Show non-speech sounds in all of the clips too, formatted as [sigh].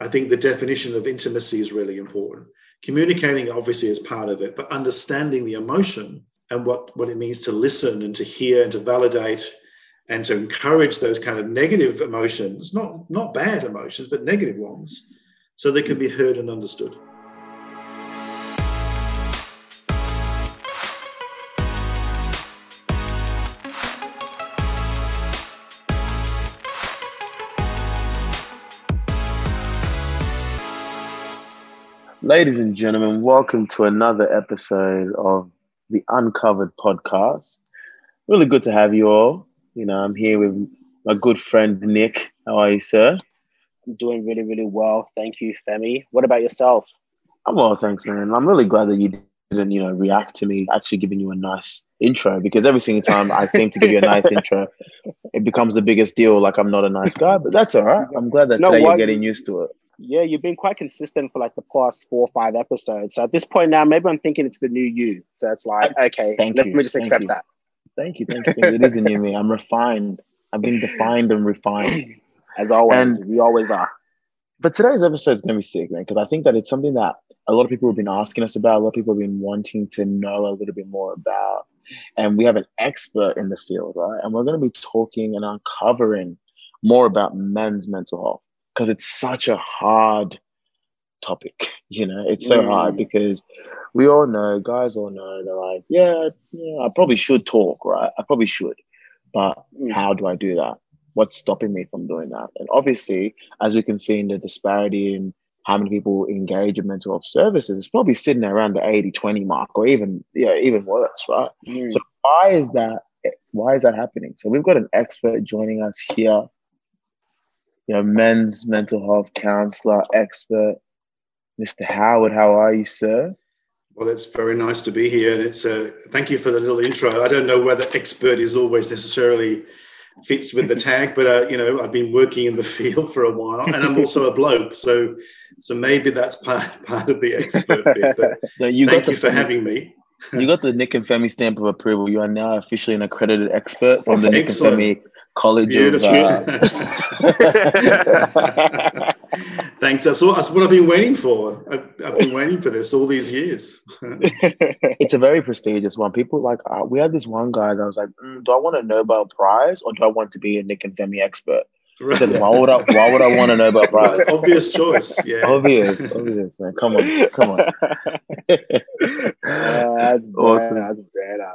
I think the definition of intimacy is really important. Communicating obviously is part of it, but understanding the emotion and what, what it means to listen and to hear and to validate and to encourage those kind of negative emotions, not, not bad emotions, but negative ones, so they can be heard and understood. Ladies and gentlemen, welcome to another episode of the Uncovered podcast. Really good to have you all. You know, I'm here with my good friend Nick. How are you, sir? I'm doing really, really well. Thank you, Femi. What about yourself? I'm well, thanks, man. I'm really glad that you didn't, you know, react to me actually giving you a nice intro because every single time I seem to give you a nice [laughs] intro, it becomes the biggest deal. Like I'm not a nice guy, but that's all right. I'm glad that no, today you're getting used to it. Yeah, you've been quite consistent for like the past four or five episodes. So at this point now, maybe I'm thinking it's the new you. So it's like, okay, thank let you. me just thank accept you. that. Thank you, thank you. It is a new me. I'm refined. I've been defined and refined. [clears throat] As always, and, we always are. But today's episode is going to be sick, man, because I think that it's something that a lot of people have been asking us about. A lot of people have been wanting to know a little bit more about. And we have an expert in the field, right? And we're going to be talking and uncovering more about men's mental health because it's such a hard topic. You know, it's so mm. hard because we all know, guys all know, they're like, yeah, yeah, I probably should talk, right? I probably should, but mm. how do I do that? What's stopping me from doing that? And obviously, as we can see in the disparity in how many people engage in mental health services, it's probably sitting around the 80 20 mark or even, yeah, even worse, right? Mm. So, why is that? Why is that happening? So, we've got an expert joining us here you know, men's mental health counselor expert, Mr. Howard. How are you, sir? Well, it's very nice to be here, and it's a uh, thank you for the little intro. I don't know whether expert is always necessarily fits with the tag, but uh, you know, I've been working in the field for a while, and I'm also a bloke, so so maybe that's part part of the expert bit. But [laughs] no, you thank you for having me. you got the Nick and Femi stamp of approval. You are now officially an accredited expert from the Nick and Femi College of. Uh... [laughs] Thanks. That's, all, that's what I've been waiting for. I've, I've been waiting for this all these years. [laughs] it's a very prestigious one. People like uh, we had this one guy that was like, mm, "Do I want a Nobel Prize or do I want to be a Nick and Femi expert?" Right. Said, why would I? Why would I want a Nobel [laughs] Prize? obvious choice. Yeah. Obvious. Obvious. Man. Come on. Come on. uh, that's awesome. That's better.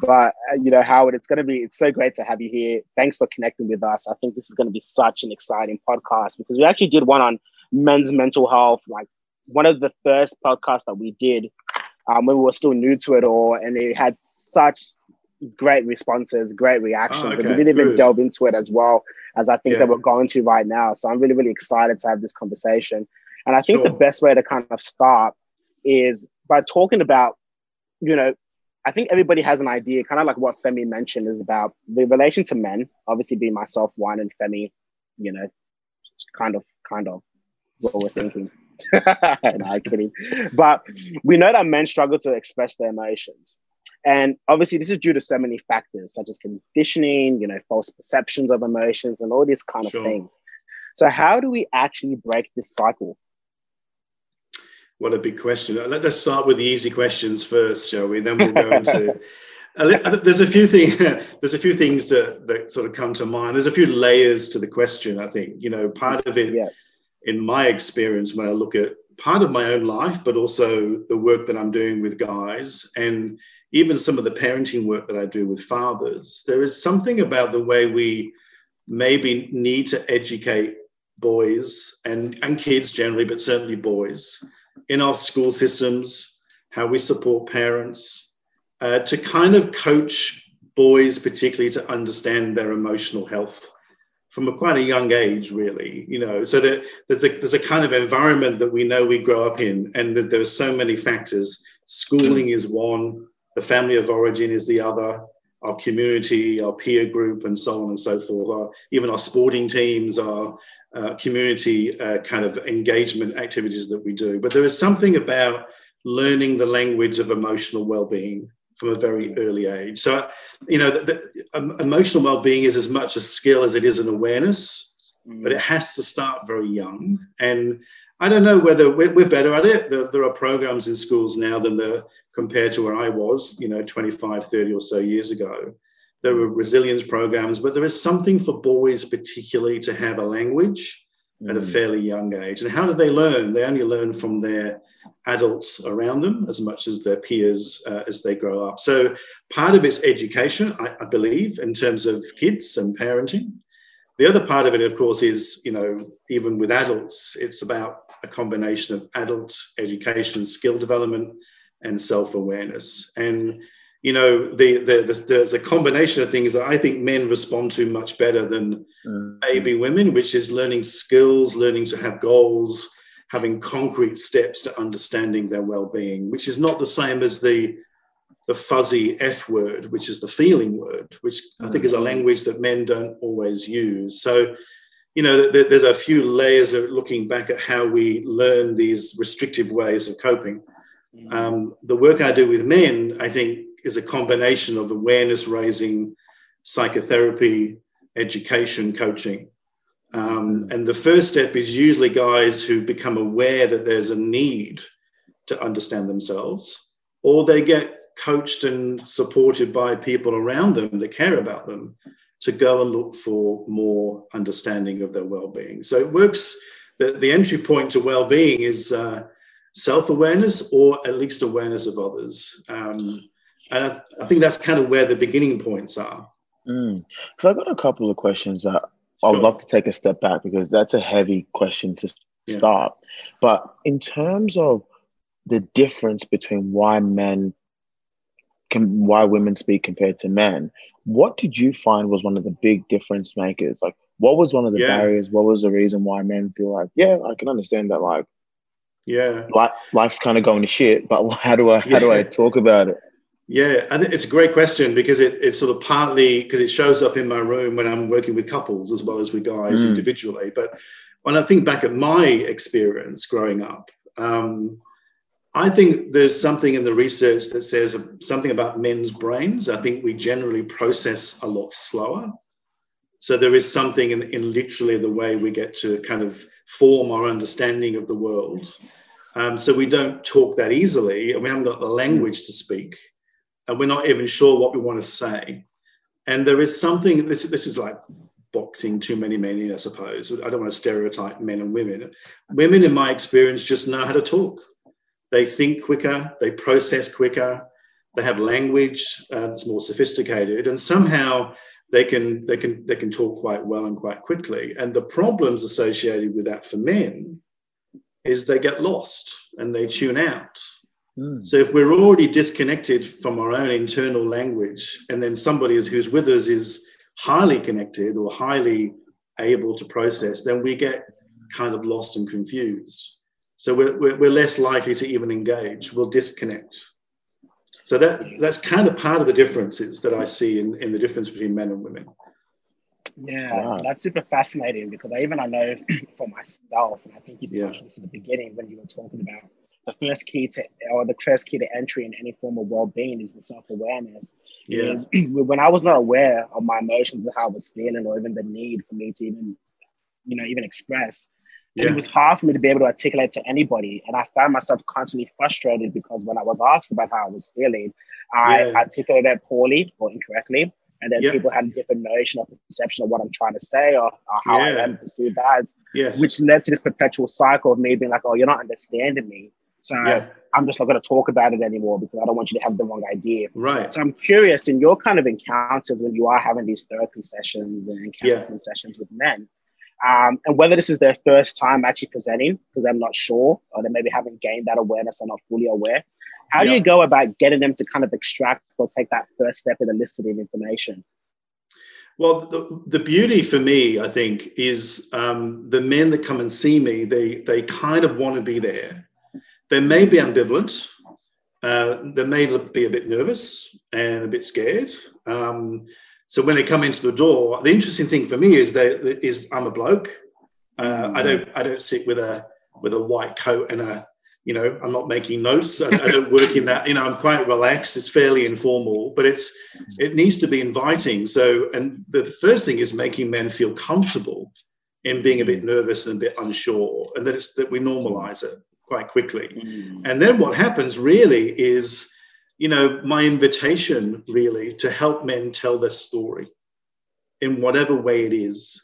But uh, you know, Howard, it's going to be it's so great to have you here. Thanks for connecting with us. I think this is going to be such an exciting podcast because we actually did one on men's mental health, like one of the first podcasts that we did um, when we were still new to it all, and it had such great responses, great reactions, oh, okay. and we didn't even Good. delve into it as well as I think yeah. that we're going to right now. So I'm really, really excited to have this conversation. And I think sure. the best way to kind of start is by talking about, you know, I think everybody has an idea, kind of like what Femi mentioned, is about the relation to men. Obviously, being myself one and Femi, you know, kind of, kind of, is what we're thinking. [laughs] no, kidding. But we know that men struggle to express their emotions. And obviously, this is due to so many factors, such as conditioning, you know, false perceptions of emotions, and all these kind sure. of things. So, how do we actually break this cycle? What a big question. Let's start with the easy questions first, shall we? Then we'll go into. [laughs] there's a few things. [laughs] there's a few things that, that sort of come to mind. There's a few layers to the question. I think you know part of it, yeah. in my experience, when I look at part of my own life, but also the work that I'm doing with guys, and even some of the parenting work that I do with fathers. There is something about the way we maybe need to educate boys and, and kids generally, but certainly boys in our school systems, how we support parents, uh, to kind of coach boys, particularly to understand their emotional health from a quite a young age, really. You know, so that there's a there's a kind of environment that we know we grow up in, and that there are so many factors. Schooling is one, the family of origin is the other, our community, our peer group, and so on and so forth. Our, even our sporting teams, our uh, community uh, kind of engagement activities that we do. But there is something about learning the language of emotional well-being from a very early age. So, you know, the, the, um, emotional well-being is as much a skill as it is an awareness. mm. but it has to start very young. And I don't know whether we're, we're better at it. There, there, are programs in schools now than the compared to where I was, you know, 25, 30 or so years ago. There were resilience programs, but there is something for boys, particularly, to have a language mm. at a mm. fairly young age. And how do they learn? They only learn from their adults around them as much as their peers uh, as they grow up. So part of it's education, I, I, believe, in terms of kids and parenting. The other part of it, of course, is you know even with adults, it's about a combination of adult education, skill development, and self awareness. And you know the, the, the, there's a combination of things that I think men respond to much better than mm. maybe women, which is learning skills, learning to have goals having concrete steps to understanding their well-being, which is not the same as the the fuzzy F word, which is the feeling word, which I think is a language that men don't always use. So, you know, there's a few layers of looking back at how we learn these restrictive ways of coping. Um, the work I do with men, I think, is a combination of awareness raising, psychotherapy, education, coaching. Um, and the first step is usually guys who become aware that there's a need to understand themselves, or they get coached and supported by people around them that care about them to go and look for more understanding of their well-being. So it works. The, the entry point to well-being is uh, self-awareness or at least awareness of others. Um, and I, I, think that's kind of where the beginning points are. Because mm. I've got a couple of questions that I would love to take a step back because that's a heavy question to yeah. start. But in terms of the difference between why men can why women speak compared to men, what did you find was one of the big difference makers? Like what was one of the yeah. barriers? What was the reason why men feel like, yeah, I can understand that like yeah, life's kind of going to shit, but [laughs] how do I how yeah. do I talk about it? Yeah, think it's a great question because it, it's sort of partly because it shows up in my room when I'm working with couples as well as with guys mm. individually. But when I think back at my experience growing up, um, I think there's something in the research that says something about men's brains. I think we generally process a lot slower. So there is something in, in literally the way we get to kind of form our understanding of the world. Um, so we don't talk that easily, and we haven't got the language to speak and we're not even sure what we want to say. And there is something, this, this is like boxing too many men in, I suppose. I don't want to stereotype men and women. Women, in my experience, just know how to talk. They think quicker, they process quicker, they have language uh, that's more sophisticated, and somehow they can they can they can talk quite well and quite quickly. And the problems associated with that for men is they get lost and they tune out Mm. So if we're already disconnected from our own internal language, and then somebody who's with us is highly connected or highly able to process, then we get kind of lost and confused. So we're, we're, we're less likely to even engage. We'll disconnect. So that that's kind of part of the differences that I see in, in the difference between men and women. Yeah, wow. that's super fascinating because I even I know [clears throat] for myself, and I think you touched yeah. this at the beginning when you were talking about the first key to or the first key to entry in any form of well-being is the self-awareness yeah. is [clears throat] when i was not aware of my emotions or how i was feeling or even the need for me to even you know even express yeah. it was hard for me to be able to articulate to anybody and i found myself constantly frustrated because when i was asked about how i was feeling i yeah. articulated poorly or incorrectly and then people had a different notion or perception of what I'm trying to say or, or how I am perceived as, yes. which led to this perpetual cycle of me being like, oh, you're not understanding me. So yeah. I'm just not going to talk about it anymore because I don't want you to have the wrong idea. Right. So I'm curious in your kind of encounters when you are having these therapy sessions and counseling yeah. sessions with men, um, and whether this is their first time actually presenting because I'm not sure, or they maybe haven't gained that awareness and not fully aware. How yeah. do you go about getting them to kind of extract or take that first step in eliciting information? Well, the, the beauty for me, I think, is um, the men that come and see me. They they kind of want to be there they may be ambivalent. Uh, they may be a bit nervous and a bit scared. Um, so when they come into the door, the interesting thing for me is that is I'm a bloke. Uh, I don't I don't sit with a with a white coat and a you know I'm not making notes. I, I don't work in that. You know I'm quite relaxed. It's fairly informal, but it's it needs to be inviting. So and the first thing is making men feel comfortable in being a bit nervous and a bit unsure, and that it's that we normalize it quite quickly. Mm. And then what happens really is, you know, my invitation really to help men tell their story in whatever way it is.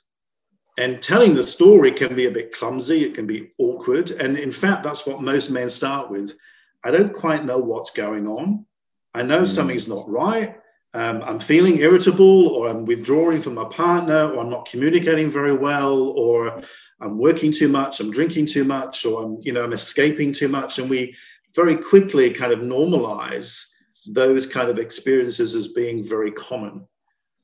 And telling the story can be a bit clumsy, it can be awkward. And in fact, that's what most men start with. I don't quite know what's going on. I know mm. something's not right. Um, I'm feeling irritable, or I'm withdrawing from my partner, or I'm not communicating very well, or I'm working too much, I'm drinking too much, or I'm, you know, I'm escaping too much. And we very quickly kind of normalize those kind of experiences as being very common.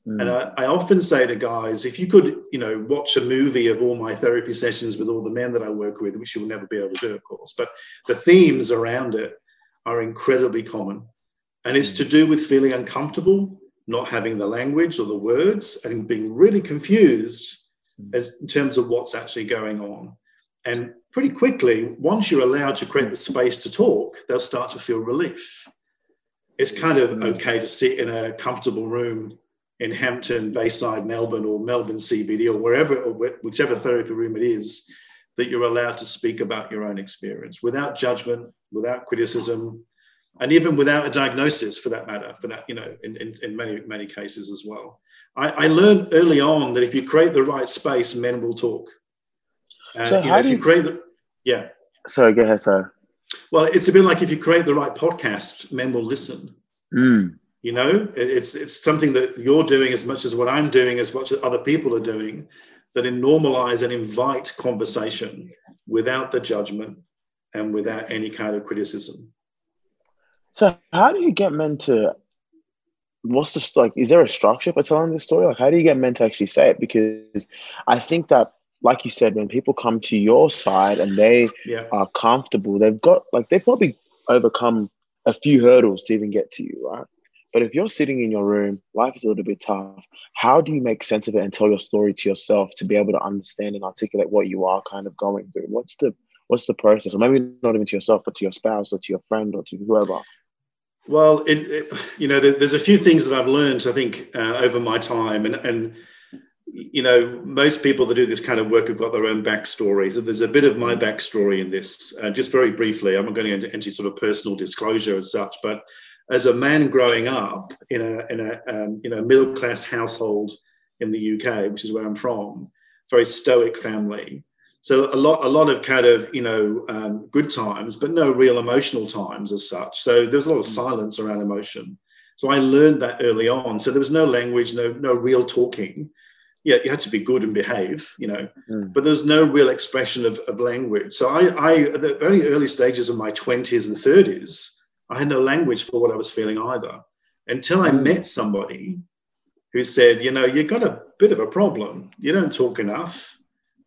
Mm. And I, I, often say to guys, if you could, you know, watch a movie of all my therapy sessions with all the men that I work with, which you'll never be able to do, of course, but the themes around it are incredibly common. And it's to do with feeling uncomfortable, not having the language or the words, and being really confused in terms of what's actually going on. And pretty quickly, once you're allowed to create the space to talk, they'll start to feel relief. It's kind of okay to sit in a comfortable room in Hampton, Bayside, Melbourne, or Melbourne CBD, or wherever, or whichever therapy room it is, that you're allowed to speak about your own experience without judgment, without criticism, and even without a diagnosis for that matter, for that, you know, in, in, in many, many cases as well. I, I, learned early on that if you create the right space, men will talk. Uh, so you know, if you, you create the, yeah. Sorry, go ahead, sir. Well, it's a bit like if you create the right podcast, men will listen. Mm. You know, it's it's something that you're doing as much as what I'm doing, as much as other people are doing, that in normalize and invite conversation without the judgment and without any kind of criticism. So how do you get men to what's the like is there a structure for telling the story? Like how do you get men to actually say it? Because I think that like you said, when people come to your side and they yeah. are comfortable, they've got like they've probably overcome a few hurdles to even get to you, right? But if you're sitting in your room, life is a little bit tough. How do you make sense of it and tell your story to yourself to be able to understand and articulate what you are kind of going through? What's the what's the process? Or maybe not even to yourself, but to your spouse or to your friend or to whoever. Well, it, it, you know, there's a few things that I've learned, I think, uh, over my time, and and you know, most people that do this kind of work have got their own backstory. So there's a bit of my backstory in this. Uh, just very briefly, I'm not going into any sort of personal disclosure as such, but as a man growing up in a in a um, you know middle class household in the UK, which is where I'm from, very stoic family. So a lot, a lot of kind of you know um, good times, but no real emotional times as such. So there's a lot of mm. silence around emotion. So I learned that early on. So there was no language, no no real talking. Yeah, you had to be good and behave, you know, mm. but there's no real expression of, of language. So I, I, at the very early stages of my 20s and 30s, I had no language for what I was feeling either until I mm. met somebody who said, you know, you've got a bit of a problem. You don't talk enough.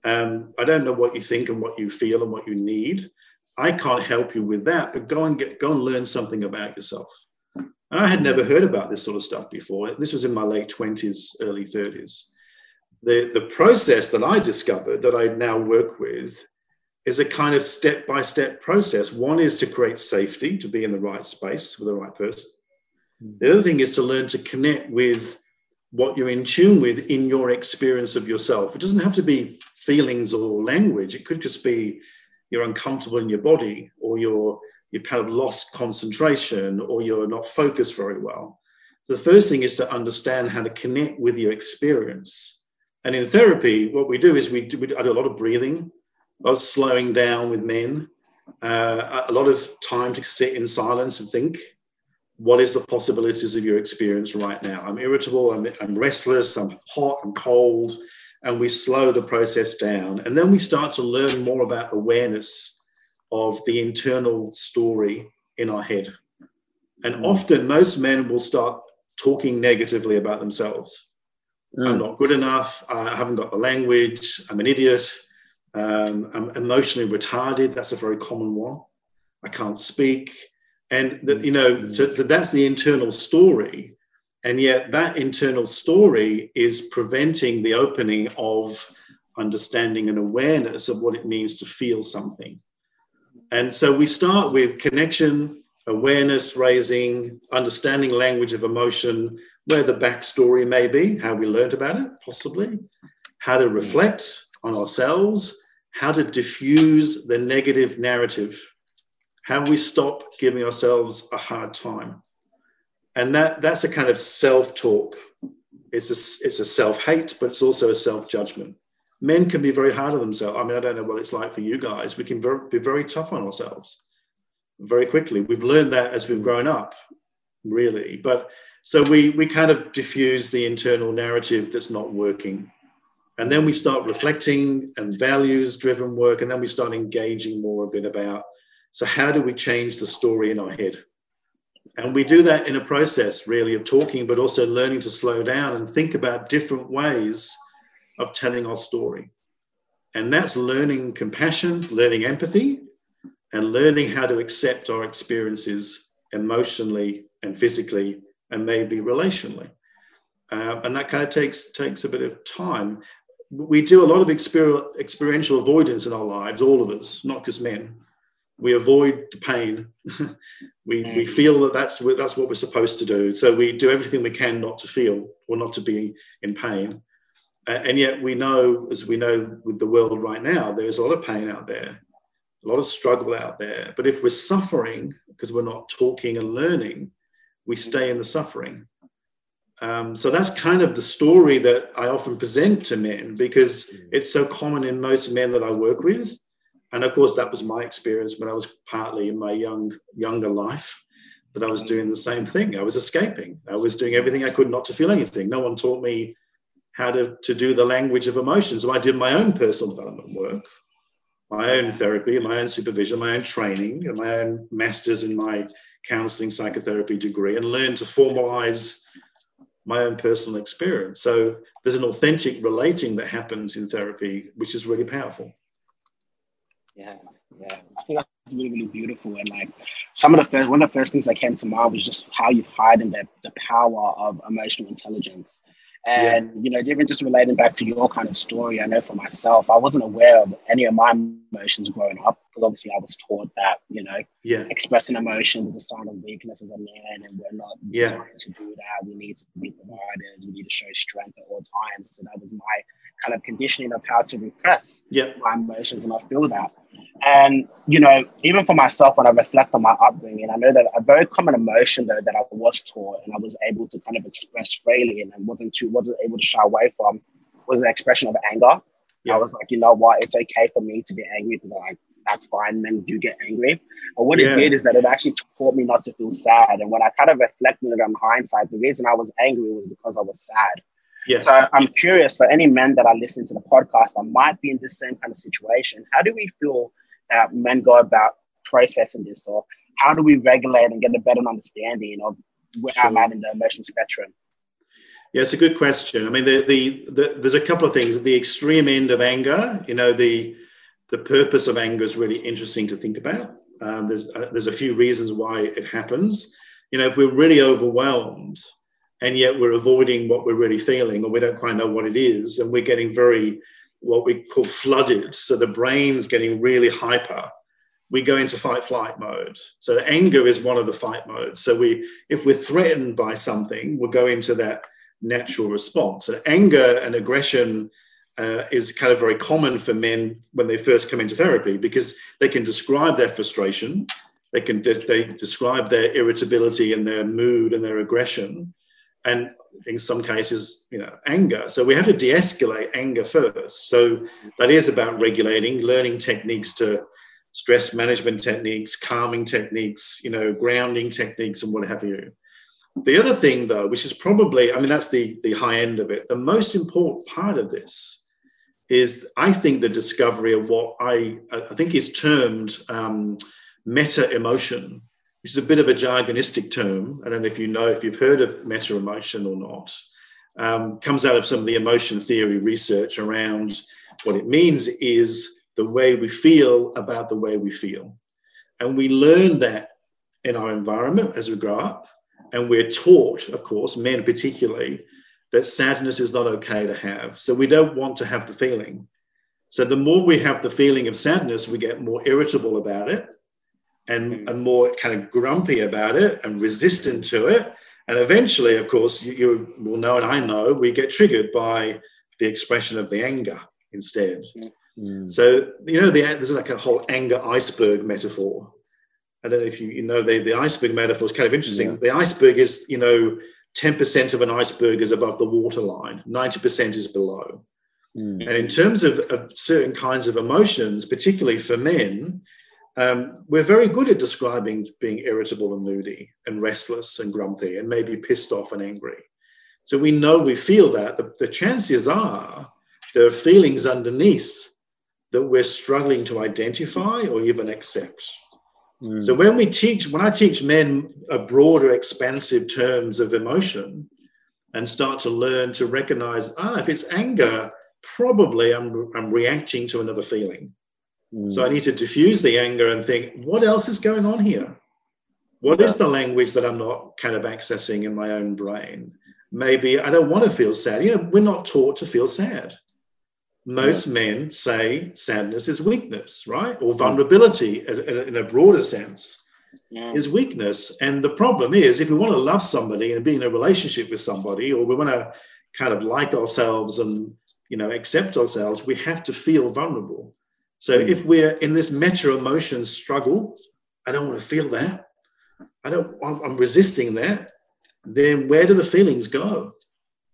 Um, I don't know what you think and what you feel and what you need. I can't help you with that, but go and get go and learn something about yourself. And I had never heard about this sort of stuff before. This was in my late 20s, early 30s. The, the process that I discovered that I now work with is a kind of step by step process. One is to create safety, to be in the right space with the right person. Hmm. The other thing is to learn to connect with what you're in tune with in your experience of yourself. It doesn't have to be feelings or language. It could just be you're uncomfortable in your body or you're you kind of lost concentration or you're not focused very well. So the first thing is to understand how to connect with your experience. And in therapy, what we do is we do, we do a lot of breathing, a lot of slowing down with men, uh, a lot of time to sit in silence and think. What is the possibilities of your experience right now? I'm irritable. I'm, I'm restless. I'm hot. I'm cold and we slow the process down. And then we start to learn more about awareness of the internal story in our head. And mm. often, most men will start talking negatively about themselves. Mm. I'm not good enough. I haven't got the language. I'm an idiot. Um, I'm emotionally retarded. That's a very common one. I can't speak. And that, you know, mm. so that's the internal story. And yet, that internal story is preventing the opening of understanding and awareness of what it means to feel something. And so we start with connection, awareness raising, understanding language of emotion, where the backstory may be, how we learned about it, possibly, how to reflect, on ourselves, how to diffuse the negative narrative, how we stop giving ourselves a hard time. And that, that's a kind of self talk. It's a, it's a self hate, but it's also a self judgment. Men can be very hard on themselves. I mean, I don't know what it's like for you guys. We can be very tough on ourselves very quickly. We've learned that as we've grown up, really. But so we, we kind of diffuse the internal narrative that's not working. And then we start reflecting and values driven work. And then we start engaging more a bit about so, how do we change the story in our head? And we do that in a process, really, of talking, but also learning to slow down and think about different ways of telling our story. And that's learning compassion, learning empathy, and learning how to accept our experiences emotionally and physically and maybe relationally. Uh, and that kind of takes takes a bit of time. We do a lot of exper- experiential avoidance in our lives, all of us, not just men. We avoid the pain. [laughs] we, we mm. feel that that's that's what we're supposed to do. So we do everything we can not to feel or not to be in pain. And yet we know, as we know with the world right now, there's a lot of pain out there, a lot of struggle out there. But if we're suffering because we're not talking and learning, we stay in the suffering. Um, so that's kind of the story that I often present to men because it's so common in most men that I work with. And of course, that was my experience when I was partly in my young younger life that I was doing the same thing. I was escaping. I was doing everything I could not to feel anything. No one taught me how to, to do the language of emotions. So I did my own personal development work, my own therapy, my own supervision, my own training, and my own masters in my counseling psychotherapy degree, and learn to formalize my own personal experience. So there's an authentic relating that happens in therapy, which is really powerful. Yeah, yeah. I think that's really, really beautiful. And like some of the first, one of the first things that came to mind was just how you've the, the power of emotional intelligence. And yeah. you know, even just relating back to your kind of story, I know for myself, I wasn't aware of any of my emotions growing up because obviously I was taught that you know, yeah, expressing emotions is a sign of weakness as a man, and we're not yeah. designed to do that. We need to be providers. We need to show strength at all times. So that was my kind of conditioning of how to repress yeah. my emotions, and I feel that. And you know, even for myself, when I reflect on my upbringing, I know that a very common emotion though that I was taught and I was able to kind of express freely and wasn't too wasn't able to shy away from was an expression of anger. Yeah. I was like, you know what, it's okay for me to be angry because I'm like that's fine. Men do get angry. But what yeah. it did is that it actually taught me not to feel sad. And when I kind of reflected on it from hindsight, the reason I was angry was because I was sad. Yeah. So I'm curious for any men that are listening to the podcast that might be in the same kind of situation. How do we feel that men go about processing this, or how do we regulate and get a better understanding of where sure. I'm at in the emotional spectrum? Yeah, it's a good question. I mean, the, the, the, there's a couple of things. At the extreme end of anger, you know, the the purpose of anger is really interesting to think about. Um, there's uh, there's a few reasons why it happens. You know, if we're really overwhelmed, and yet we're avoiding what we're really feeling, or we don't quite know what it is, and we're getting very what we call flooded. So the brain's getting really hyper. We go into fight flight mode. So anger is one of the fight modes. So we, if we're threatened by something, we'll go into that natural response. So anger and aggression uh, is kind of very common for men when they first come into therapy because they can describe their frustration, they can de- they describe their irritability and their mood and their aggression, and in some cases, you know, anger. So we have to de-escalate anger first. So that is about regulating, learning techniques to stress management techniques, calming techniques, you know, grounding techniques, and what have you. The other thing, though, which is probably, I mean, that's the the high end of it. The most important part of this is, I think, the discovery of what I I think is termed um, meta emotion which is a bit of a jargonistic term. I don't know if you know if you've heard of meta emotion or not. Um, comes out of some of the emotion theory research around what it means is the way we feel about the way we feel. And we learn that in our environment as we grow up. And we're taught, of course, men particularly, that sadness is not okay to have. So we don't want to have the feeling. So the more we have the feeling of sadness, we get more irritable about it and, mm. and more kind of grumpy about it and resistant to it. And eventually, of course, you, you will know, and I know, we get triggered by the expression of the anger. instead. Mm. So, you know, the, there's like a whole anger iceberg metaphor. I don't know if you, you know, the, the iceberg metaphor is kind of interesting. Yeah. The iceberg is, you know, 10% of an iceberg is above the waterline, 90% is below. Mm. And in terms of, of, certain kinds of emotions, particularly for men, um, we're very good at describing being irritable and moody and restless and grumpy and maybe pissed off and angry. So we know we feel that. The, the chances are there are feelings underneath that we're struggling to identify or even accept. Mm. So when we teach, when I teach men a broader, expansive terms of emotion and start to learn to recognize, ah, if it's anger, probably I'm, I'm reacting to another feeling. Mm. So I need to diffuse the anger and think, what else is going on here? What yeah. is the language that I'm not kind of accessing in my own brain? Maybe I don't want to feel sad. You know, we're not taught to feel sad. Most yeah. men say sadness is weakness, right? Or vulnerability in a broader sense yeah. is weakness. And the problem is, if we want to love somebody and be in a relationship with somebody, or we want to kind of like ourselves and you know accept ourselves, we have to feel vulnerable. So mm. if we're in this meta emotion struggle, I don't want to feel that. I don't. I'm resisting that. Then where do the feelings go?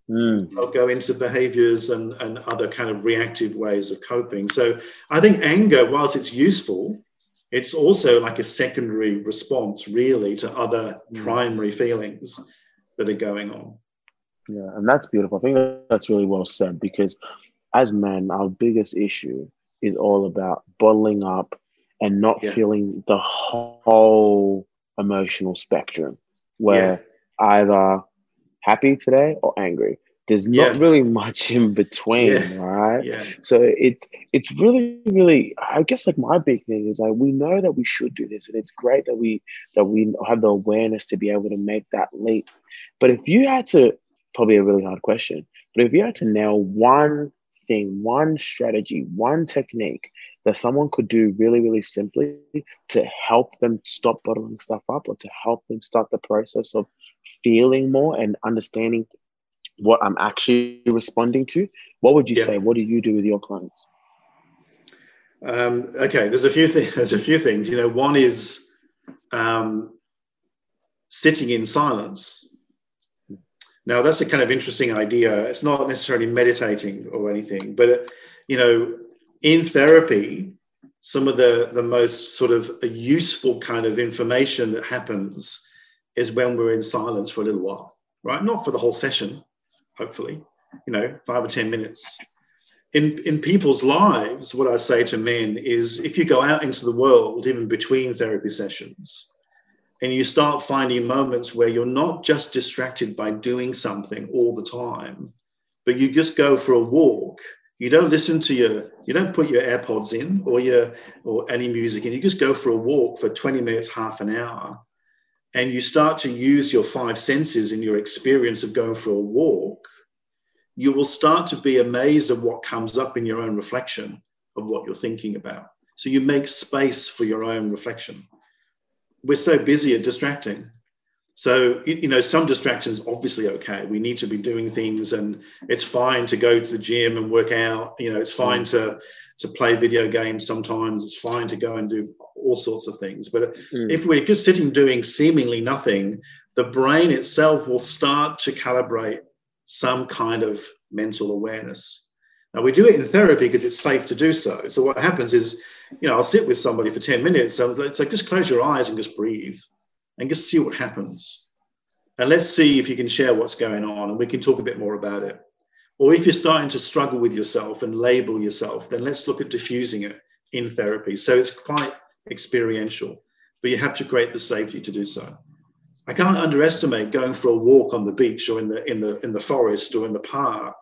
Mm. They'll go into behaviors and, and other kind of reactive ways of coping. So I think anger, whilst it's useful, it's also like a secondary response, really, to other mm. primary feelings that are going on. Yeah, and that's beautiful. I think that's really well said because as men, our biggest issue is all about bottling up and not yeah. feeling the whole emotional spectrum where yeah. either happy today or angry there's not yeah. really [laughs] much in between yeah. right yeah. so it's it's really really i guess like my big thing is like we know that we should do this and it's great that we that we have the awareness to be able to make that leap but if you had to probably a really hard question but if you had to nail one thing, one strategy, one technique that someone could do really, really simply to help them stop bottling stuff up or to help them start the process of feeling more and understanding what I'm actually responding to, what would you yeah. say? What do you do with your clients? Um, okay, there's a few things. [laughs] There's a few things. You know, one is um, sitting in silence now, that's a kind of interesting idea. It's not necessarily meditating or anything, but, you know, in therapy, some of the, the most sort of useful kind of information that happens is when we're in silence for a little while, right? Not for the whole session, hopefully, you know, five or 10 minutes. In, in people's lives, what I say to men is if you go out into the world, even between therapy sessions, and you start finding moments where you're not just distracted by doing something all the time, but you just go for a walk. You don't listen to your, you don't put your AirPods in or your or any music, and you just go for a walk for 20 minutes, half an hour, and you start to use your five senses in your experience of going for a walk. You will start to be amazed at what comes up in your own reflection of what you're thinking about. So you make space for your own reflection we're so busy at distracting. So, you know, some distractions obviously okay. We need to be doing things and it's fine to go to the gym and work out. You know, it's fine mm. to to play video games sometimes. It's fine to go and do all sorts of things. But mm. if we're just sitting doing seemingly nothing, the brain itself will start to calibrate some kind of mental awareness. Now we do it in therapy because it's safe to do so. So what happens is you know, I'll sit with somebody for 10 minutes. So it's like, just close your eyes and just breathe and just see what happens. And let's see if you can share what's going on and we can talk a bit more about it. Or if you're starting to struggle with yourself and label yourself, then let's look at diffusing it in therapy. So it's quite experiential, but you have to create the safety to do so. I can't underestimate going for a walk on the beach or in the in the in the forest or in the park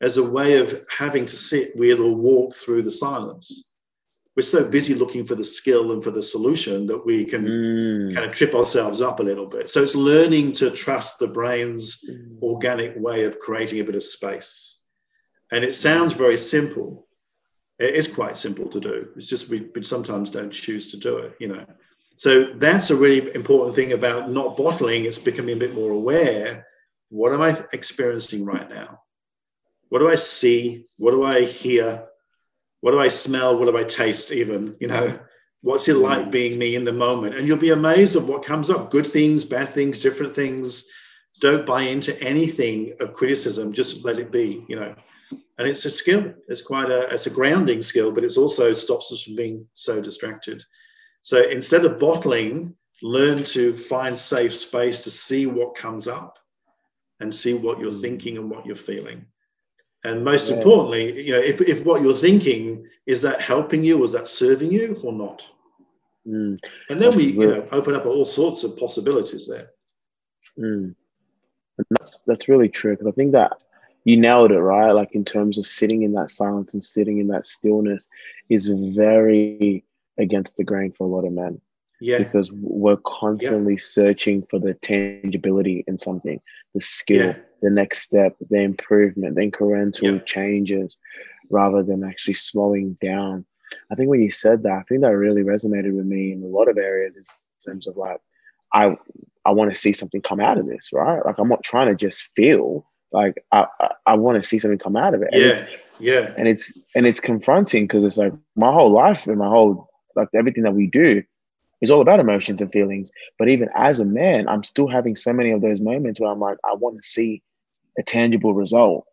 as a way of having to sit with or walk through the silence we're so busy looking for the skill and for the solution that we can mm. kind of trip ourselves up a little bit. So it's learning to trust the brain's mm. organic way of creating a bit of space. And it sounds very simple. It is quite simple to do. It's just we, we sometimes don't choose to do it, you know. So that's a really important thing about not bottling. It's becoming a bit more aware. What am I experiencing right now? What do I see? What do I hear? What do I smell? What do I taste? Even, you know, what's it like being me in the moment? And you'll be amazed at what comes up good things, bad things, different things. Don't buy into anything of criticism, just let it be, you know. And it's a skill. It's quite a it's a grounding skill, but it also stops us from being so distracted. So instead of bottling, learn to find safe space to see what comes up and see what you're hmm. thinking and what you're feeling. And most yeah. importantly, you know, if, if what you're thinking is that helping you, is that serving you or not? Mm. And then we, you know, open up all sorts of possibilities there. Mm. That's, that's really true because I think that you nailed it, right? Like in terms of sitting in that silence and sitting in that stillness is very against the grain for a lot of men. Yeah. Because we're constantly yeah. searching for the tangibility in something, the skill, yeah. The next step, the improvement, the incremental yeah. changes, rather than actually slowing down. I think when you said that, I think that really resonated with me in a lot of areas in terms of like, I I want to see something come out of this, right? Like I'm not trying to just feel like I I, I want to see something come out of it. And yeah, yeah. And it's and it's confronting because it's like my whole life and my whole like everything that we do is all about emotions and feelings. But even as a man, I'm still having so many of those moments where I'm like, I want to see a tangible result.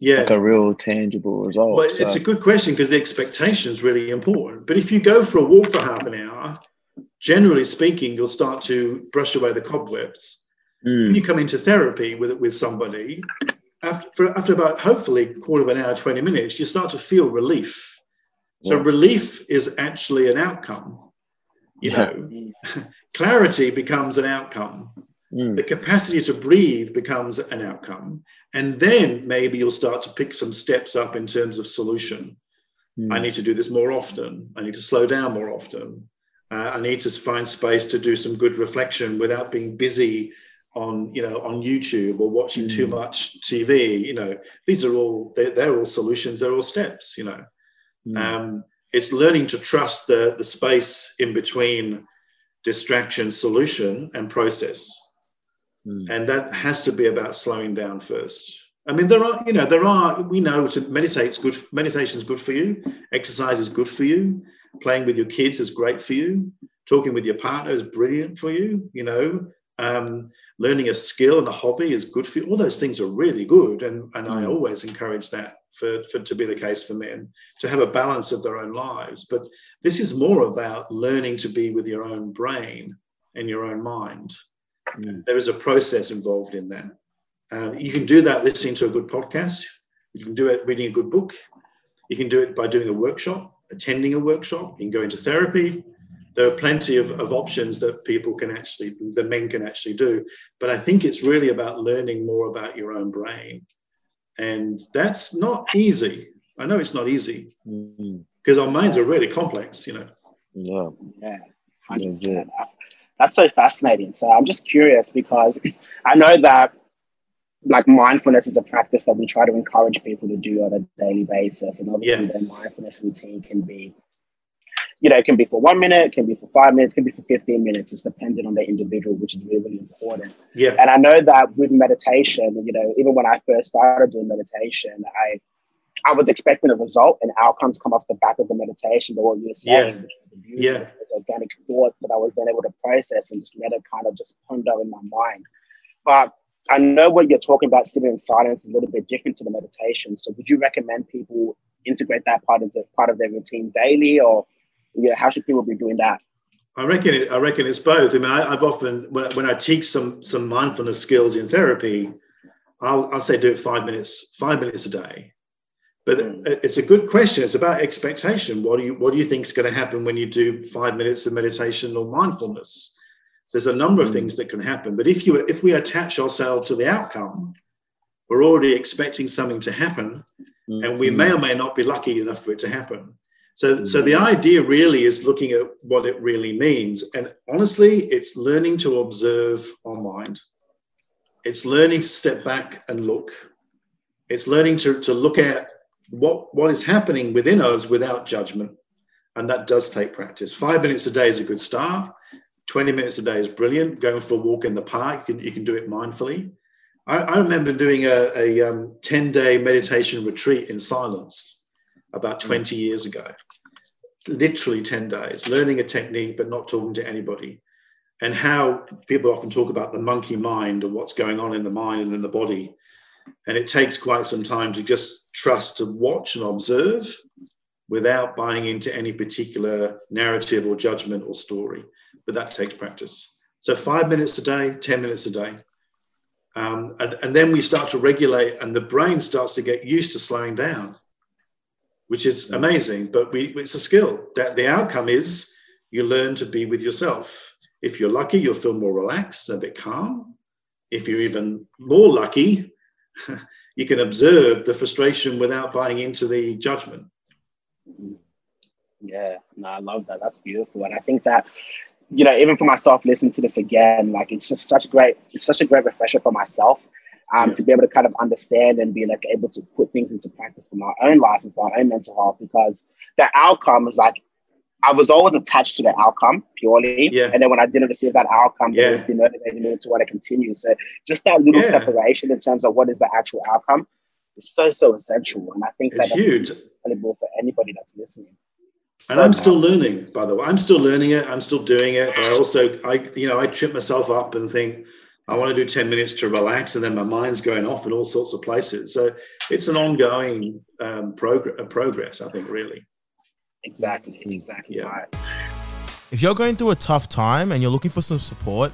Yeah. Like a real tangible result. Well, so. it's a good question because the expectation is really important. But if you go for a walk for half an hour, generally speaking, you'll start to brush away the cobwebs. Mm. When you come into therapy with with somebody, after, for, after about hopefully quarter of an hour, 20 minutes, you start to feel relief. So yeah. relief is actually an outcome you know [laughs] clarity becomes an outcome mm. the capacity to breathe becomes an outcome and then maybe you'll start to pick some steps up in terms of solution mm. i need to do this more often i need to slow down more often uh, i need to find space to do some good reflection without being busy on you know on youtube or watching mm. too much tv you know these are all they're, they're all solutions they're all steps you know mm. um, it's learning to trust the, the space in between distraction, solution, and process. Mm. And that has to be about slowing down first. I mean, there are, you know, there are, we know to meditate is good, meditation is good for you, exercise is good for you, playing with your kids is great for you, talking with your partner is brilliant for you, you know, um, learning a skill and a hobby is good for you. All those things are really good. And, and I hmm. always encourage that for, for to be the case for men to have a balance of their own lives. But this is more about learning to be with your own brain and your own mind. Mm. There is a process involved in that. Uh, you can do that listening to a good podcast. You can do it reading a good book. You can do it by doing a workshop, attending a workshop. You can go into therapy. There are plenty of, of options that people can actually, the men can actually do. But I think it's really about learning more about your own brain and that's not easy. I know it's not easy because mm-hmm. our minds are really complex, you know. Yeah. Yeah. 100%. That's so fascinating. So I'm just curious because [clears throat] I know that like mindfulness is a practice that we try to encourage people to do on a daily basis. And obviously yeah. their mindfulness routine can be you know, it can be for one minute, it can be for five minutes, it can be for 15 minutes. It's dependent on the individual, which is really, really important. Yeah. And I know that with meditation, you know, even when I first started doing meditation, I I was expecting a result and outcomes come off the back of the meditation, but what you're saying, yeah, yeah. organic thoughts that I was then able to process and just let it kind of just ponder in my mind. But I know what you're talking about sitting in silence is a little bit different to the meditation. So would you recommend people integrate that part of the part of their routine daily or yeah, how should people be doing that? I reckon it, I reckon it's both. I mean, I, have often when, when I teach some some mindfulness skills in therapy, I'll, I'll say do it five minutes five minutes a day. But mm. it's a good question. It's about expectation. What do you what do you think is going to happen when you do five minutes of meditation or mindfulness? There's a number of mm. things that can happen. But if you if we attach ourselves to the outcome, we're already expecting something to happen, mm. and we may or may not be lucky enough for it to happen. So, so the idea really is looking at what it really means. And honestly, it's learning to observe our mind. It's learning to step back and look. It's learning to, to look at what, what is happening within us without judgment. And that does take practice. Five minutes a day is a good start. 20 minutes a day is brilliant. Going for a walk in the park, you can, you can do it mindfully. I, I remember doing a, a um, 10 day meditation retreat in silence about 20 years ago. Literally 10 days, learning a technique, but not talking to anybody. And how people often talk about the monkey mind and what's going on in the mind and in the body. And it takes quite some time to just trust to watch and observe without buying into any particular narrative or judgment or story. But that takes practice. So, five minutes a day, 10 minutes a day. Um, and, and, then we start to regulate, and the brain starts to get used to slowing down, which is amazing. But we, it's a skill. That the outcome is you learn to be with yourself. If you're lucky, you'll feel more relaxed, a bit calm. If you're even more lucky, [laughs] you can observe the frustration without buying into the judgment. Yeah, no, I love that. That's beautiful, and I think that you know, even for myself, listening to this again, like it's just such great, it's such a great refresher for myself. Um, yeah. to be able to kind of understand and be like able to put things into practice for my own life and for my own mental health because the outcome is like I was always attached to the outcome purely. Yeah. And then when I didn't receive that outcome, yeah. it demotivated me to want to continue. So just that little yeah. separation in terms of what is the actual outcome is so, so essential. And I think it's that huge. valuable for anybody that's listening. And I'm still learning, by the way. I'm still learning it. I'm still doing it. But I also, I, you know, I trip myself up and think, I want to do 10 minutes to relax, and then my mind's going off in all sorts of places. So it's an ongoing um, prog- progress, I think, really. Exactly, exactly yeah. right. If you're going through a tough time and you're looking for some support,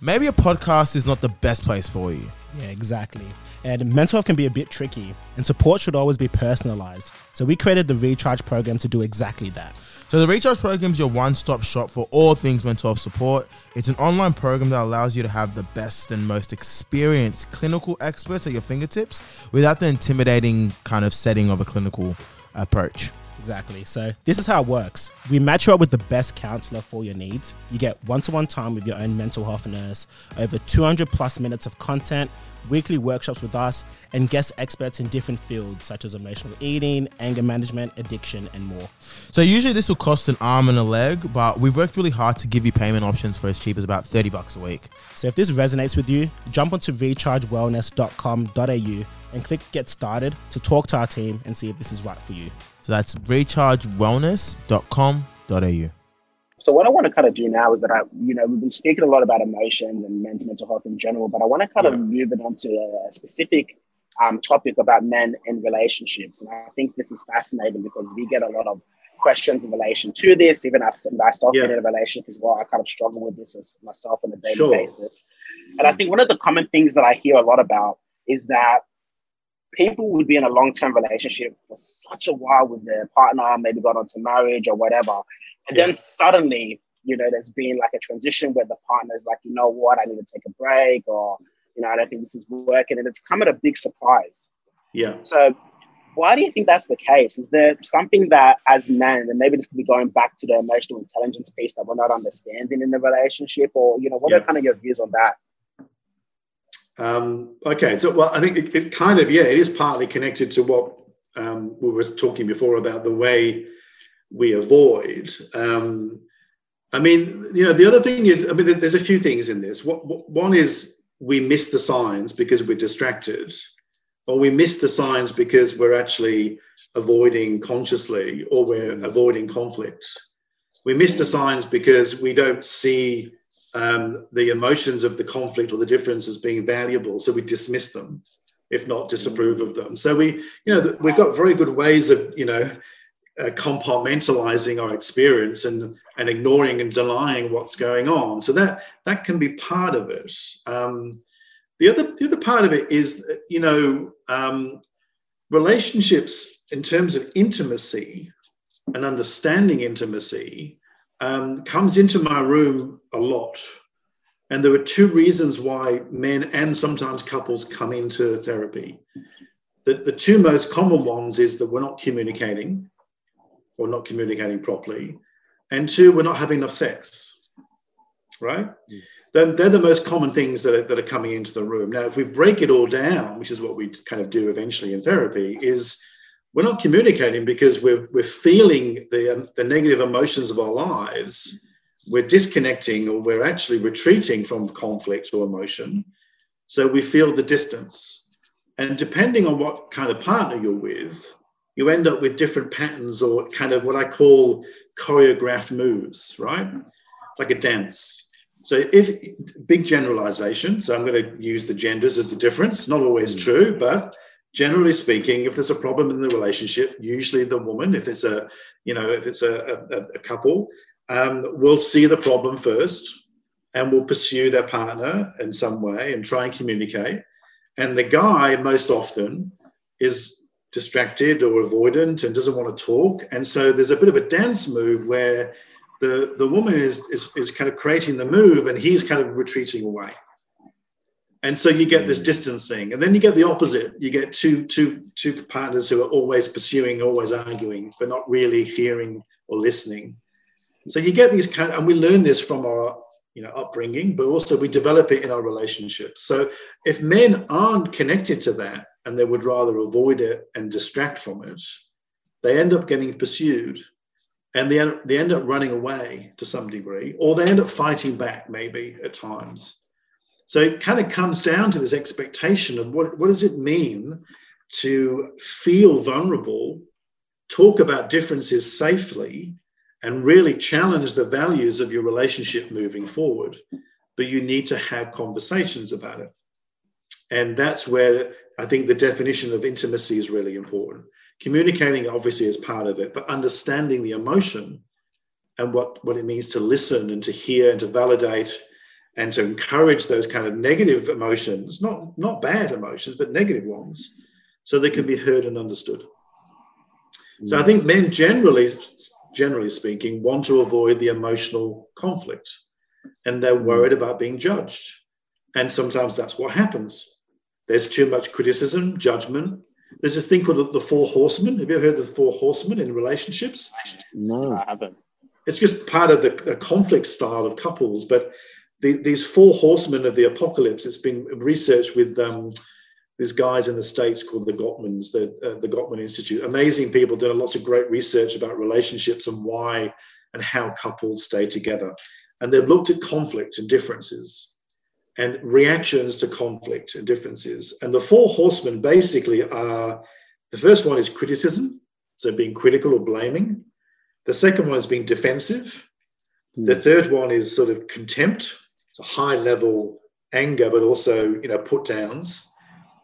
maybe a podcast is not the best place for you. Yeah, exactly. And mental health can be a bit tricky, and support should always be personalized. So we created the Recharge program to do exactly that. So the Recharge program is your one-stop shop for all things mental health support. It's an online program that allows you to have the best and most experienced clinical experts at your fingertips without the intimidating kind of setting of a clinical approach. Exactly. So this is how it works. We match you up with the best counselor for your needs. You get one-to-one time with your own mental health nurse, over 200 plus minutes of content, weekly workshops with us, and guest experts in different fields such as emotional eating, anger management, addiction, and more. So usually this will cost an arm and a leg, but we've worked really hard to give you payment options for as cheap as about 30 bucks a week. So if this resonates with you, jump onto rechargewellness.com.au and click get started to talk to our team and see if this is right for you. So that's rechargewellness.com.au. So what I want to kind of do now is that I, you know, we've been speaking a lot about emotions and men's mental health in general, but I want to kind yeah. of move it onto a specific um, topic about men and relationships. And I think this is fascinating because we get a lot of questions in relation to this. Even i myself yeah. in a relationship as well, I kind of struggle with this as myself on a daily sure. basis. And I think one of the common things that I hear a lot about is that people would be in a long term relationship for such a while with their partner, maybe got onto marriage or whatever. And yeah. then suddenly, you know, there's been like a transition where the partner is like, you know what, I need to take a break, or, you know, I don't think this is working. And it's come at a big surprise. Yeah. So, why do you think that's the case? Is there something that, as men, and maybe this could be going back to the emotional intelligence piece that we're not understanding in the relationship, or, you know, what yeah. are kind of your views on that? Um, okay, so well, I think it, it, kind of yeah, it is partly connected to what um, we were talking before about the way we avoid. Um, I mean, you know, the other thing is, I mean, there's a few things in this. What One is we miss the signs because we're distracted, or we miss the signs because we're actually avoiding consciously, or we're avoiding conflict. We miss the signs because we don't see um, the emotions of the conflict or the difference as being valuable. So we dismiss them, if not disapprove of them. So we, you know, we've got very good ways of, you know, uh, compartmentalizing our experience and and ignoring and denying what's going on. So that that can be part of it. Um, the other the other part of it is, you know, um, relationships in terms of intimacy and understanding intimacy um, comes into my room a lot. And there are two reasons why men and sometimes couples come into therapy. The, the two most common ones is that we're not communicating or not communicating properly. And two, we're not having enough sex, right? Mm. Then they're the most common things that are, that are coming into the room. Now, if we break it all down, which is what we kind of do eventually in therapy, is we're not communicating because we're, we're feeling the, um, the negative emotions of our lives. We're disconnecting or we're actually retreating from conflict or emotion. So we feel the distance. And depending on what kind of partner you're with, you end up with different patterns or kind of what I call choreographed moves, right? Like a dance. So if big generalization, so I'm going to use the genders as a difference, not always mm. true, but generally speaking, if there's a problem in the relationship, usually the woman, if it's a, you know, if it's a, a, a couple, um, will see the problem first and will pursue their partner in some way and try and communicate. And the guy most often is distracted or avoidant and doesn't want to talk. And so there's a bit of a dance move where the, the woman is, is, is kind of creating the move and he's kind of retreating away. And so you get this mm. distancing. And then you get the opposite. You get two, two, two partners who are always pursuing, always arguing, but not really hearing or listening. So you get these kind of, and we learn this from our you know upbringing, but also we develop it in our relationships. So if men aren't connected to that and they would rather avoid it and distract from it, they end up getting pursued and they, they end up running away to some degree, or they end up fighting back maybe at times. So it kind of comes down to this expectation of what, what does it mean to feel vulnerable, talk about differences safely, and really challenge the values of your relationship moving forward. But you need to have conversations about it. And that's where I think the definition of intimacy is really important. Communicating obviously is part of it, but understanding the emotion and what, what it means to listen and to hear and to validate and to encourage those kind of negative emotions, not, not bad emotions, but negative ones, so they can be heard and understood. So I think men generally generally speaking, want to avoid the emotional conflict and they're hmm. worried about being judged. And sometimes that's what happens. There's too much criticism, judgment. There's this thing called the four horsemen. Have you ever heard of the four horsemen in relationships? No, I haven't. It's just part of the, the conflict style of couples. But the, these four horsemen of the apocalypse, it's been researched with um, these guys in the states called the Gottmans, the uh, the Gottman Institute. Amazing people doing lots of great research about relationships and why and how couples stay together. And they've looked at conflict and differences and reactions to conflict and differences. And the four horsemen basically are the first one is criticism, so being critical or blaming. The second one is being defensive. The hmm. third one is sort of contempt, so high level anger, but also you know put downs.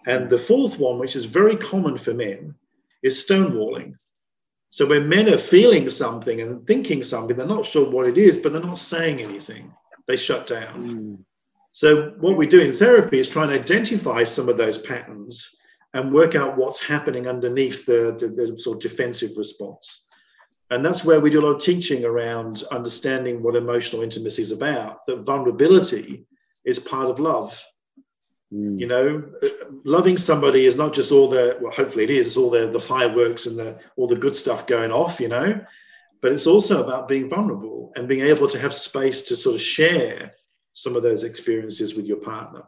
And the fourth one, which is very common for men, is stonewalling. So when men are feeling something and thinking something, they're not sure what it is, but they're not saying anything. They shut down. Mm. So what we do in therapy is try and identify some of those patterns and work out what's happening underneath the, the, the sort of defensive response. And that's where we do a lot of teaching around understanding what emotional intimacy is about, that vulnerability is part of love. Mm. You know, loving somebody is not just all the well, hopefully it is all the the fireworks and the all the good stuff going off. You know, but it's also about being vulnerable and being able to have space to sort of share some of those experiences with your partner.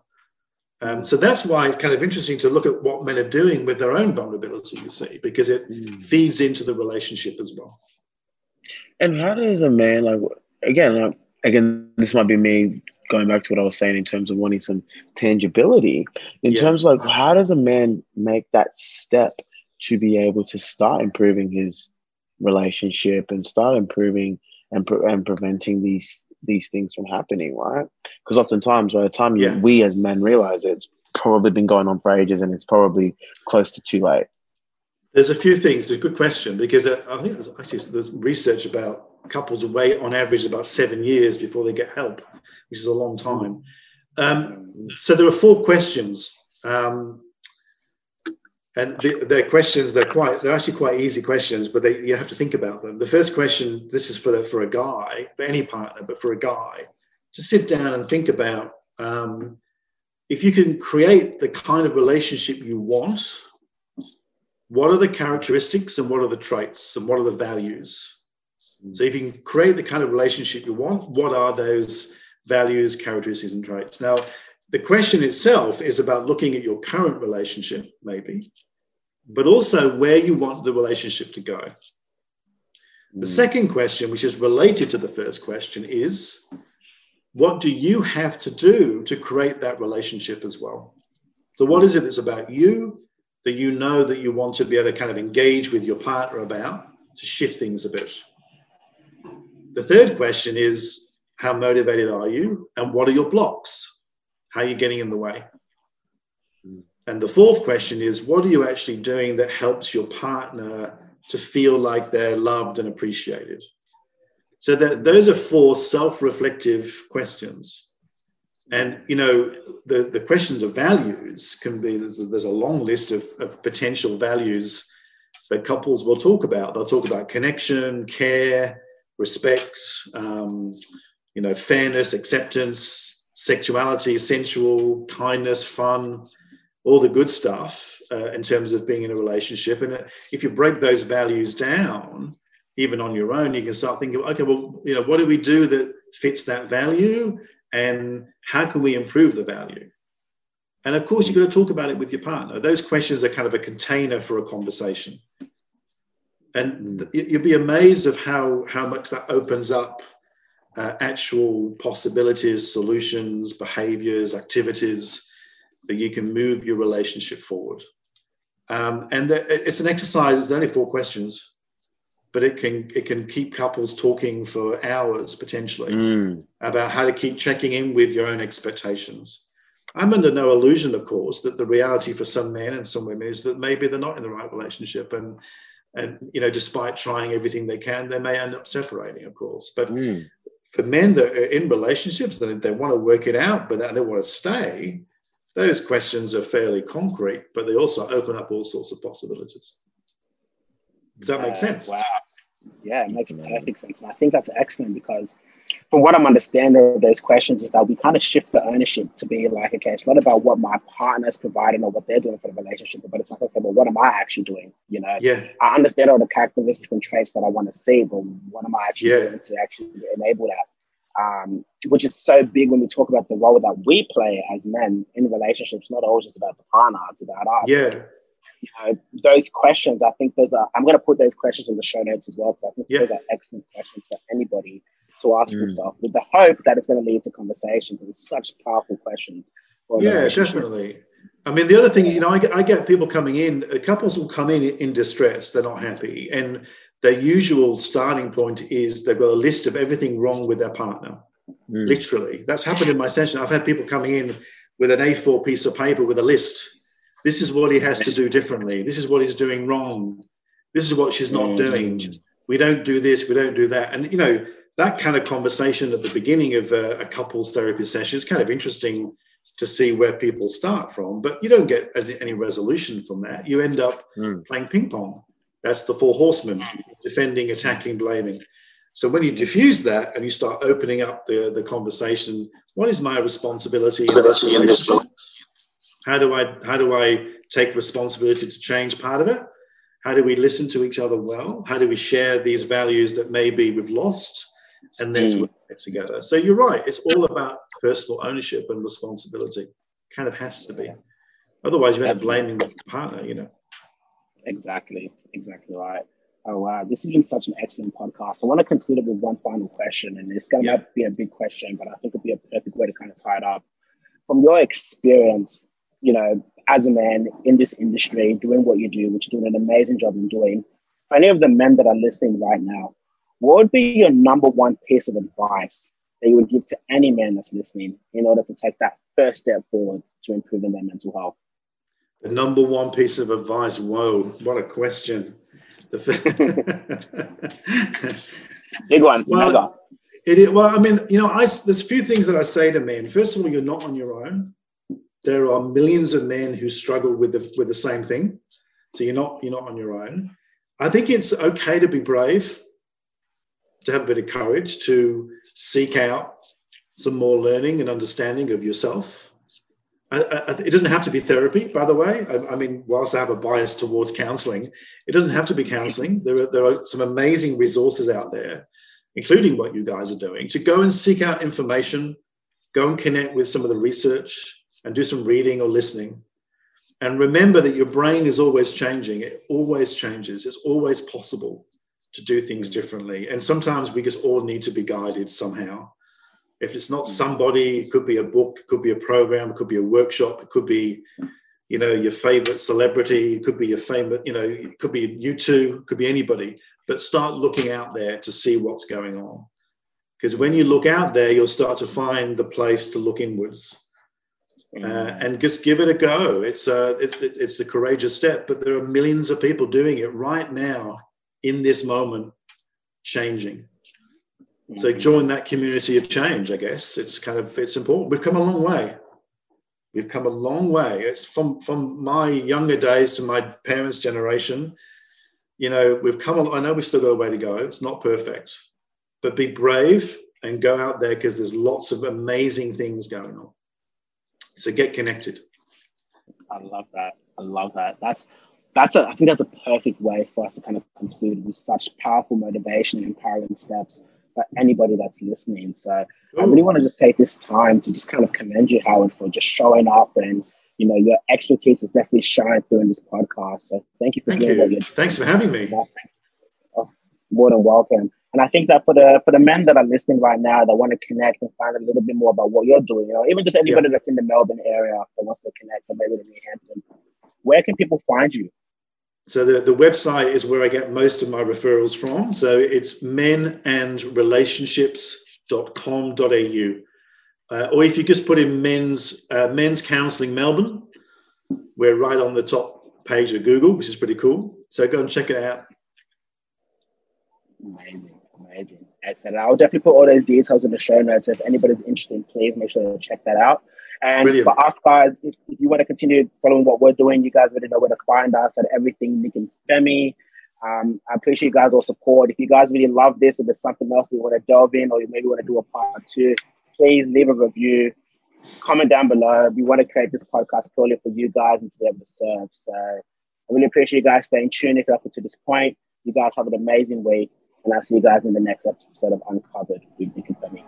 Um, so that's why it's kind of interesting to look at what men are doing with their own vulnerability. You see, because it mm. feeds into the relationship as well. And how does a man like again? Again, this might be me going back to what I was saying in terms of wanting some tangibility, in yeah. terms of like how does a man make that step to be able to start improving his relationship and start improving and, pre- and preventing these these things from happening, right? Because oftentimes, by the time yeah. we as men realize it, it's probably been going on for ages and it's probably close to too late. There's a few things. A good question because uh, I think there's actually there's research about couples wait on average about seven years before they get help, which is a long time. Um, so there are four questions, um, and the, they're questions. They're quite. They're actually quite easy questions, but they, you have to think about them. The first question. This is for the, for a guy, for any partner, but for a guy, to sit down and think about um, if you can create the kind of relationship you want. What are the characteristics and what are the traits and what are the values? So if you can create the kind of relationship you want, what are those values, characteristics, and traits? Now, the question itself is about looking at your current relationship, maybe, but also where you want the relationship to go. The mm. second question, which is related to the first question, is what do you have to do to create that relationship as well? So, what is it that's about you that you know that you want to be able to kind of engage with your partner about to shift things a bit? The third question is how motivated are you and what are your blocks? How are you getting in the way? And the fourth question is what are you actually doing that helps your partner to feel like they're loved and appreciated? So that those are four self-reflective questions. And you know, the, the questions of values can be there's a, there's a long list of, of potential values that couples will talk about. They'll talk about connection, care, respect, um, you know, fairness, acceptance, sexuality, sensual, kindness, fun, all the good stuff uh, in terms of being in a relationship. And if you break those values down, even on your own, you can start thinking, okay, well, you know, what do we do that fits that value? And how can we improve the value? And of course, you've got to talk about it with your partner. Those questions are kind of a container for a conversation. And you'll be amazed of how, how much that opens up uh, actual possibilities, solutions, behaviors, activities that you can move your relationship forward. Um, and the, it's an exercise. It's only four questions, but it can it can keep couples talking for hours potentially mm. about how to keep checking in with your own expectations. I'm under no illusion, of course, that the reality for some men and some women is that maybe they're not in the right relationship, and and you know, despite trying everything they can, they may end up separating, of course. But mm. For men that are in relationships, that they want to work it out, but they want to stay, those questions are fairly concrete, but they also open up all sorts of possibilities. Does that make sense? Wow. Yeah, it makes perfect sense. And I think that's excellent because from what I'm understanding of those questions is that we kind of shift the ownership to be like, okay, it's not about what my partner is providing or what they're doing for the relationship, but it's like, okay, well, what am I actually doing? You know, yeah. I understand all the characteristics and traits that I want to see, but what am I actually yeah. doing to actually enable that? um, which is so big when we talk about the role that we play as men in relationships. Not always just about the partner; it's about us. Yeah. You know, those questions. I think those are. I'm going to put those questions in the show notes as well because I think yeah. those are excellent questions for anybody to ask mm. themselves, with the hope that it's going to lead to conversation because it's such powerful questions. Yeah, definitely. I mean, the other thing, you know, I get, I get people coming in, couples will come in in distress, they're not happy. And their usual starting point is they've got a list of everything wrong with their partner. Mm. Literally, that's happened in my session. I've had people coming in with an A4 piece of paper with a list. This is what he has to do differently. This is what he's doing wrong. This is what she's not mm. doing. We don't do this. We don't do that. And you know that kind of conversation at the beginning of a, a couples therapy session is kind of interesting to see where people start from. But you don't get any resolution from that. You end up mm. playing ping pong. That's the four horsemen defending, attacking, blaming. So when you diffuse that and you start opening up the, the conversation, what is my responsibility in this relationship? How do I how do I take responsibility to change part of it? How do we listen to each other well? How do we share these values that maybe we've lost? And then mm. work together. So you're right. It's all about personal ownership and responsibility. Kind of has to be. Otherwise, you end up blaming the partner, you know. Exactly. Exactly right. Oh wow, this has been such an excellent podcast. I want to conclude it with one final question, and it's going to yeah. be a big question, but I think it'll be a perfect way to kind of tie it up. From your experience, you know, as a man in this industry, doing what you do, which you're doing an amazing job in doing, for any of the men that are listening right now, what would be your number one piece of advice that you would give to any man that's listening in order to take that first step forward to improving their mental health? The number one piece of advice. Whoa, what a question. [laughs] Big one. Well, it is, well, I mean, you know, I, there's a few things that I say to men. First of all, you're not on your own. There are millions of men who struggle with the, with the same thing. So you're not, you're not on your own. I think it's okay to be brave, to have a bit of courage, to seek out some more learning and understanding of yourself I, I, it doesn't have to be therapy, by the way. I, I, mean, whilst I have a bias towards counseling, it doesn't have to be counseling. There are, there are some amazing resources out there, including what you guys are doing, to go and seek out information, go and connect with some of the research, and do some reading or listening. And remember that your brain is always changing. It always changes. It's always possible to do things differently. And sometimes we just all need to be guided somehow If it's not mm. somebody, it could be a book, it could be a program, it could be a workshop, it could be, you know, your favorite celebrity, it could be your favorite, you know, it could be YouTube, it could be anybody. But start looking out there to see what's going on. Because when you look out there, you'll start to find the place to look inwards. Mm. Uh, and just give it a go. It's a it's, it's a courageous step, but there are millions of people doing it right now in this moment, changing. So mm-hmm. join that community of change. I guess it's kind of it's important. We've come a long way. We've come a long way. It's from from my younger days to my parents' generation. You know, we've come. A, I know we've still got a way to go. It's not perfect, but be brave and go out there because there's lots of amazing things going on. So get connected. I love that. I love that. That's that's a I think that's a perfect way for us to kind of conclude with such powerful motivation and empowering steps for anybody that's listening. So Ooh. I really want to just take this time to just kind of commend you, Howard, for just showing up and you know your expertise is definitely shined through in this podcast. So thank you for thank doing you. what you're doing. Thanks for having me. Oh, more than welcome. And I think that for the for the men that are listening right now that want to connect and find a little bit more about what you're doing, you know, even just anybody yeah. that's in the Melbourne area that wants to connect or maybe in New Hampton, where can people find you? So the, the website is where I get most of my referrals from. So it's menandrelationships.com.au. Uh, or if you just put in men's uh, men's counseling Melbourne, we're right on the top page of Google, which is pretty cool. So go and check it out. Amazing. Amazing. Excellent. I'll definitely put all those details in the show notes. If anybody's interested, please make sure to check that out. And Brilliant. for us guys, if, if, you want to continue following what we're doing, you guys already know where to find us at everything Nick and Femi. Um, I appreciate you guys all support. If you guys really love this, if there's something else you want to delve in, or you maybe want to do a part two, please leave a review, comment down below. We want to create this podcast purely for you guys and to be able to serve. So I really appreciate you guys staying tuned if you're up to this point. You guys have an amazing week. And I'll see you guys in the next episode of Uncovered with Nick and Femi.